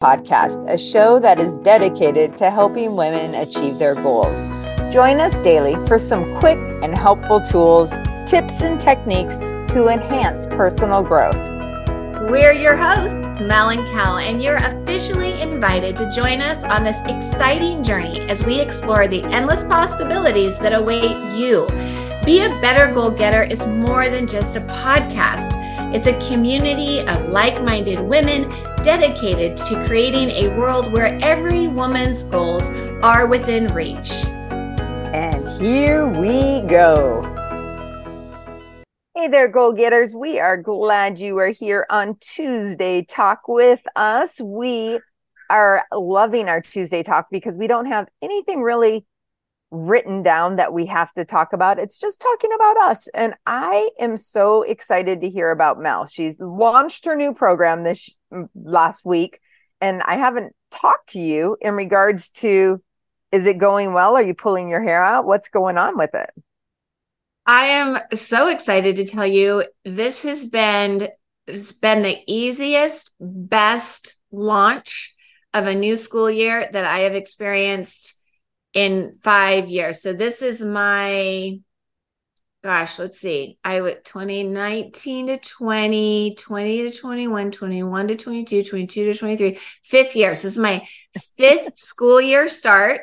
podcast, a show that is dedicated to helping women achieve their goals. Join us daily for some quick and helpful tools, tips, and techniques to enhance personal growth. We're your hosts, Mel and Kel, and you're officially invited to join us on this exciting journey as we explore the endless possibilities that await you. Be a Better Goal Getter is more than just a podcast. It's a community of like minded women dedicated to creating a world where every woman's goals are within reach. And here we go. Hey there, goal getters. We are glad you are here on Tuesday Talk with us. We are loving our Tuesday Talk because we don't have anything really written down that we have to talk about. It's just talking about us. And I am so excited to hear about Mel. She's launched her new program this mm, last week. And I haven't talked to you in regards to is it going well? Are you pulling your hair out? What's going on with it? I am so excited to tell you this has been it's been the easiest, best launch of a new school year that I have experienced in five years. So this is my gosh, let's see. I went 2019 to 20, 20 to 21, 21 to 22, 22 to 23, fifth year. So this is my fifth school year start.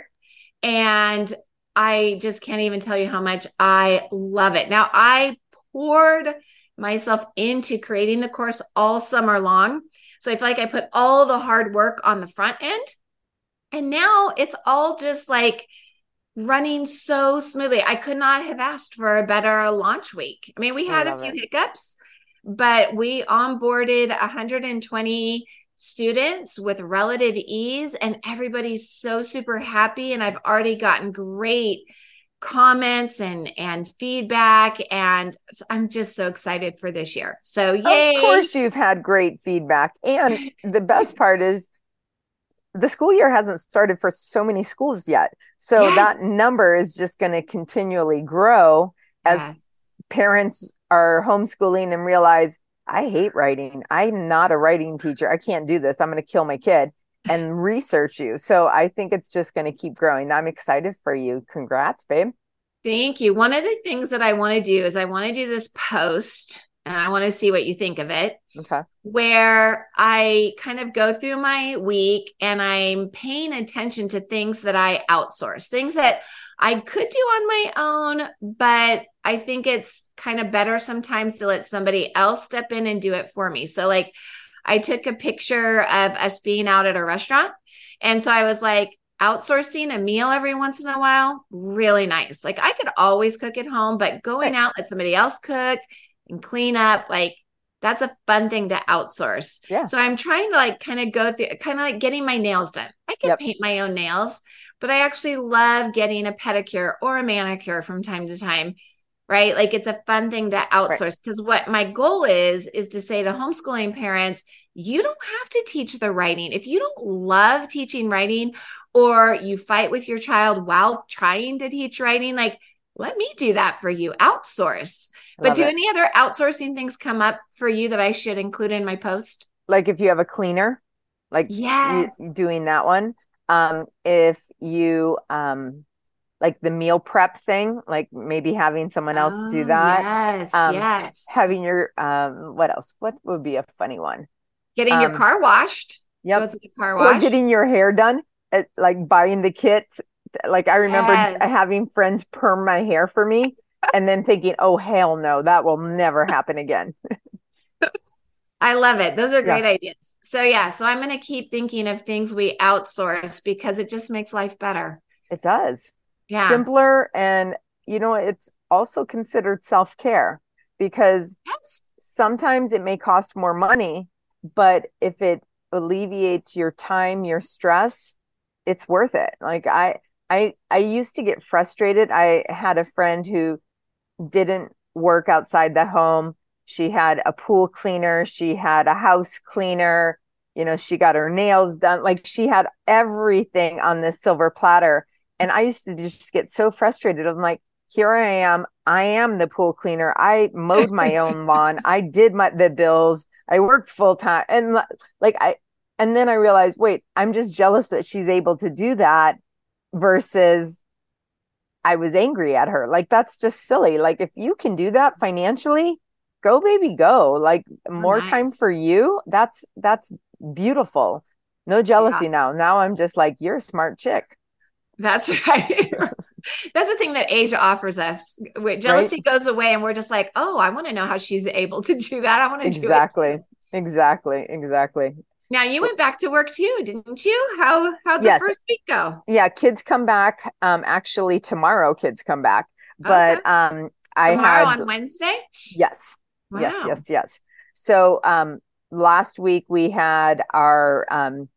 And I just can't even tell you how much I love it. Now, I poured myself into creating the course all summer long. So I feel like I put all the hard work on the front end and now it's all just like running so smoothly. I could not have asked for a better launch week. I mean, we had a few it. hiccups, but we onboarded 120 students with relative ease and everybody's so super happy and I've already gotten great comments and and feedback and I'm just so excited for this year. So yay. Of course you've had great feedback and the best part is the school year hasn't started for so many schools yet. So yes. that number is just going to continually grow as yes. parents are homeschooling and realize I hate writing. I'm not a writing teacher. I can't do this. I'm going to kill my kid and research you. So I think it's just going to keep growing. I'm excited for you. Congrats, babe. Thank you. One of the things that I want to do is I want to do this post and I want to see what you think of it. Okay. Where I kind of go through my week and I'm paying attention to things that I outsource, things that I could do on my own, but I think it's kind of better sometimes to let somebody else step in and do it for me. So, like, I took a picture of us being out at a restaurant. And so I was like, outsourcing a meal every once in a while, really nice. Like I could always cook at home, but going out, let somebody else cook and clean up like that's a fun thing to outsource. Yeah. So I'm trying to like kind of go through kind of like getting my nails done. I can yep. paint my own nails, but I actually love getting a pedicure or a manicure from time to time. Right. Like it's a fun thing to outsource because right. what my goal is, is to say to homeschooling parents, you don't have to teach the writing. If you don't love teaching writing or you fight with your child while trying to teach writing, like let me do that for you. Outsource. But do it. any other outsourcing things come up for you that I should include in my post? Like if you have a cleaner, like yeah, doing that one. Um, if you um like the meal prep thing, like maybe having someone else oh, do that. Yes, um, yes. Having your um, what else? What would be a funny one? Getting um, your car washed. Yep. car wash. Or getting your hair done. At, like buying the kits like I remember yes. having friends perm my hair for me and then thinking, oh, hell no, that will never happen again. I love it. Those are great yeah. ideas. So, yeah, so I'm going to keep thinking of things we outsource because it just makes life better. It does. Yeah. Simpler. And, you know, it's also considered self care because yes. sometimes it may cost more money, but if it alleviates your time, your stress, it's worth it. Like, I, I I used to get frustrated. I had a friend who didn't work outside the home. She had a pool cleaner, she had a house cleaner, you know, she got her nails done. Like she had everything on this silver platter. And I used to just get so frustrated. I'm like, here I am. I am the pool cleaner. I mowed my own lawn. I did my the bills. I worked full time. And like I And then I realized, wait, I'm just jealous that she's able to do that versus I was angry at her. Like that's just silly. Like if you can do that financially, go baby go. Like oh, more nice. time for you. That's that's beautiful. No jealousy yeah. now. Now I'm just like you're a smart chick. That's right. That's the thing that age offers us. Jealousy right? goes away, and we're just like, oh, I want to know how she's able to do that. I want to exactly. do it. Exactly. Exactly. Exactly. Now you went back to work too, didn't you? How how the yes. first week go? Yeah, kids come back. Um, actually tomorrow kids come back, but okay. um, I tomorrow had on Wednesday. Yes, wow. yes, yes, yes. So um, last week we had our um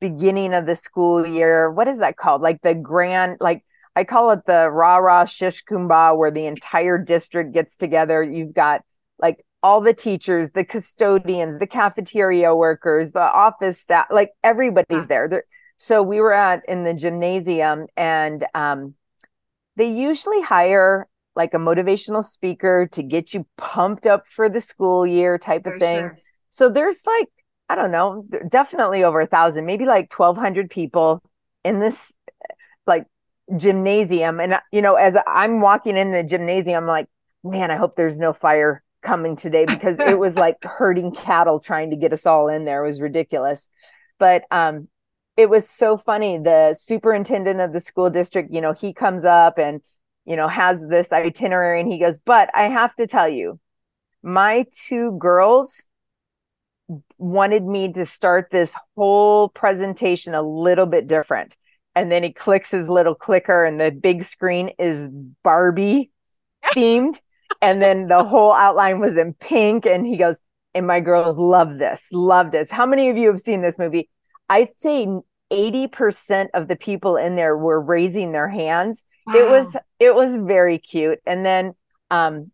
beginning of the school year. What is that called? Like the grand, like I call it the rah rah shish kumbah, where the entire district gets together. You've got like all the teachers, the custodians, the cafeteria workers, the office staff, like everybody's there. They're, so we were at in the gymnasium and um, they usually hire like a motivational speaker to get you pumped up for the school year type of thing. Sure. So there's like, I don't know, definitely over a thousand, maybe like 1200 people in this like gymnasium. And, you know, as I'm walking in the gymnasium, I'm like, man, I hope there's no fire coming today because it was like herding cattle trying to get us all in there. It was ridiculous. But um it was so funny. The superintendent of the school district, you know, he comes up and, you know, has this itinerary and he goes, But I have to tell you, my two girls wanted me to start this whole presentation a little bit different. And then he clicks his little clicker, and the big screen is Barbie themed and then the whole outline was in pink and he goes and my girls love this love this. How many of you have seen this movie? I'd say 80% of the people in there were raising their hands. Wow. it was it was very cute. And then um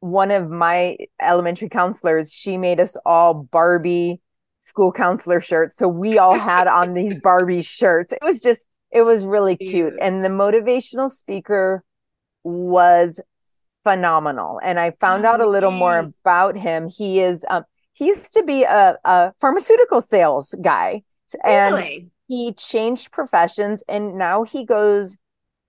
one of my elementary counselors she made us all barbie school counselor shirts. So we all had on these barbie shirts. It was just it was really cute. And the motivational speaker was phenomenal. And I found out a little more about him. He is um, he used to be a, a pharmaceutical sales guy, and really? he changed professions, and now he goes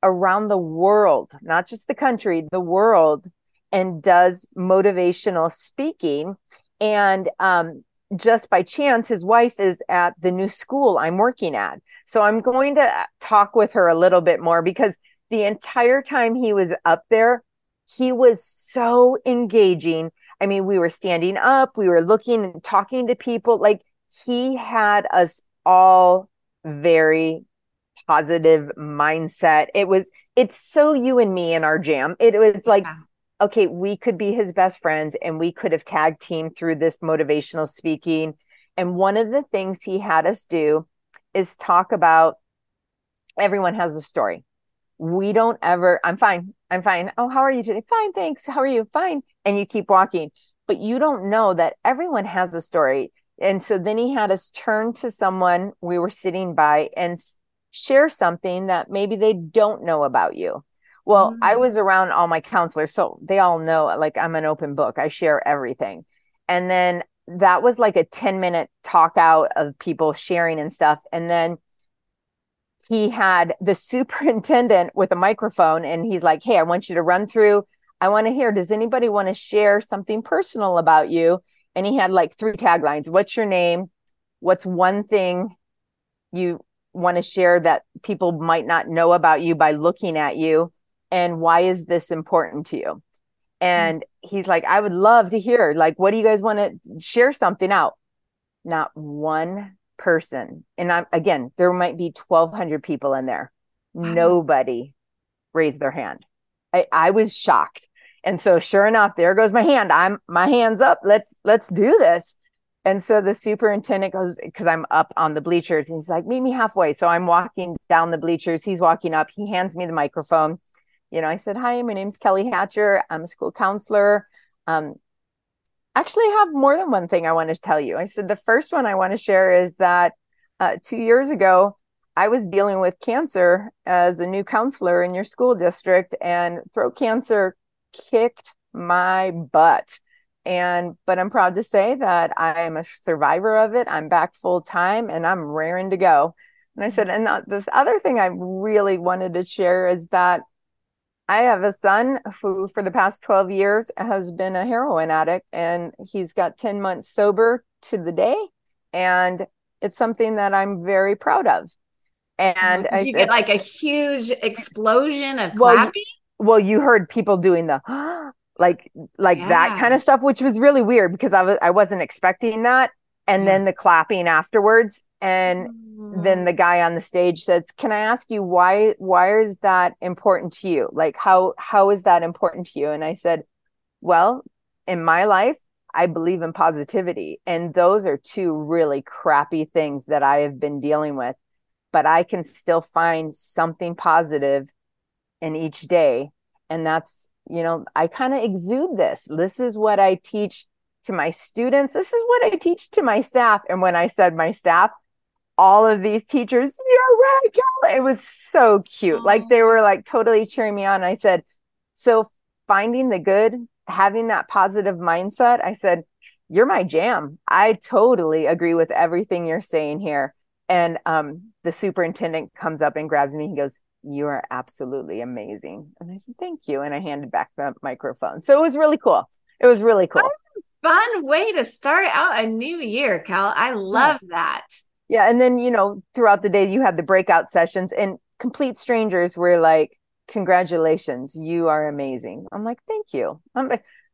around the world, not just the country, the world, and does motivational speaking. And um, just by chance, his wife is at the new school I'm working at. So I'm going to talk with her a little bit more because the entire time he was up there, he was so engaging. I mean, we were standing up, we were looking and talking to people. Like he had us all very positive mindset. It was, it's so you and me in our jam. It was like, yeah. okay, we could be his best friends and we could have tag team through this motivational speaking. And one of the things he had us do is talk about everyone has a story we don't ever i'm fine i'm fine. Oh how are you today? Fine thanks. How are you? Fine. And you keep walking. But you don't know that everyone has a story. And so then he had us turn to someone we were sitting by and share something that maybe they don't know about you. Well mm-hmm. i was around all my counselors so they all know like i'm an open book. I share everything. And then that was like a 10 minute talk out of people sharing and stuff. And then he had the superintendent with a microphone and he's like, Hey, I want you to run through. I want to hear, does anybody want to share something personal about you? And he had like three taglines. What's your name? What's one thing you want to share that people might not know about you by looking at you? And why is this important to you? And he's like, I would love to hear, like, what do you guys want to share something out? Not one person. And i'm again there might be 1200 people in there. Wow. nobody raised their hand. I, I was shocked. And so sure enough there goes my hand. I'm my hands up. Let's let's do this. And so the superintendent goes because i'm up on the bleachers and he's like meet me halfway. So i'm walking down the bleachers. He's walking up. He hands me the microphone. You know i said hi my name's kelly hatcher. I'm a school counselor. Um, actually have more than one thing I want to tell you. I said the first one I want to share is that uh, two years ago, I was dealing with cancer as a new counselor in your school district, and throat cancer kicked my butt. and but i'm proud to say that i am a survivor of it i'm back full time and i'm raring to go and i said and this other thing i really wanted to share is that i have a son who for the past 12 years has been a heroin addict and he's got 10 months sober to the day and it's something that i'm very proud of and Did you I, get like a huge explosion of well, clapping well you heard people doing the like like yeah. that kind of stuff which was really weird because i was i wasn't expecting that and yeah. then the clapping afterwards. And mm. then the guy on the stage says can i ask you why why is that important to you? Like how how is that important to you? And i said well in my life i believe in positivity and those are two really crappy things that i have been dealing with but i can still find something positive in each day. And that's you know i kind of exude this. This is what i teach to my students this is what i teach to my staff and when i said my staff all of these teachers you're right Kelly. it was so cute like they were like totally cheering me on i said so finding the good having that positive mindset i said you're my jam i totally agree with everything you're saying here and um, the superintendent comes up and grabs me he goes you are absolutely amazing. And I said, thank you. And I handed back the microphone. So it was really cool. It was really cool. Fun way to start out a new year, Kel. I love yeah. that. Yeah. And then, you know, throughout the day, you had the breakout sessions and complete strangers were like, congratulations, you are amazing. I'm like, thank you. I'm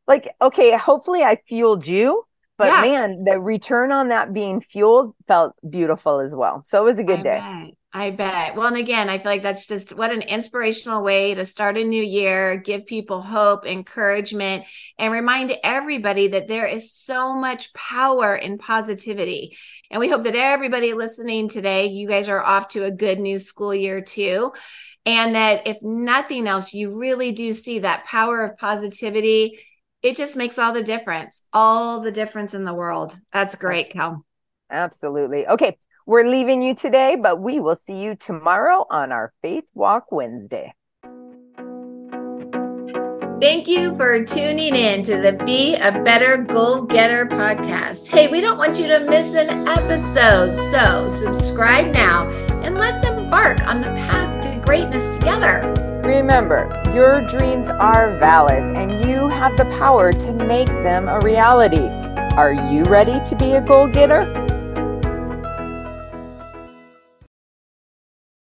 like, okay, hopefully I fueled you. But yeah. man, the return on that being fueled felt beautiful as well. So it was a good I day. Bet. I bet. Well, and again, I feel like that's just what an inspirational way to start a new year, give people hope, encouragement, and remind everybody that there is so much power in positivity. And we hope that everybody listening today, you guys are off to a good new school year too. And that if nothing else, you really do see that power of positivity. It just makes all the difference, all the difference in the world. That's great, Kel. Absolutely. Okay. We're leaving you today, but we will see you tomorrow on our Faith Walk Wednesday. Thank you for tuning in to the Be a Better Goal Getter podcast. Hey, we don't want you to miss an episode, so subscribe now and let's embark on the path to greatness together. Remember, your dreams are valid and you have the power to make them a reality. Are you ready to be a goal getter?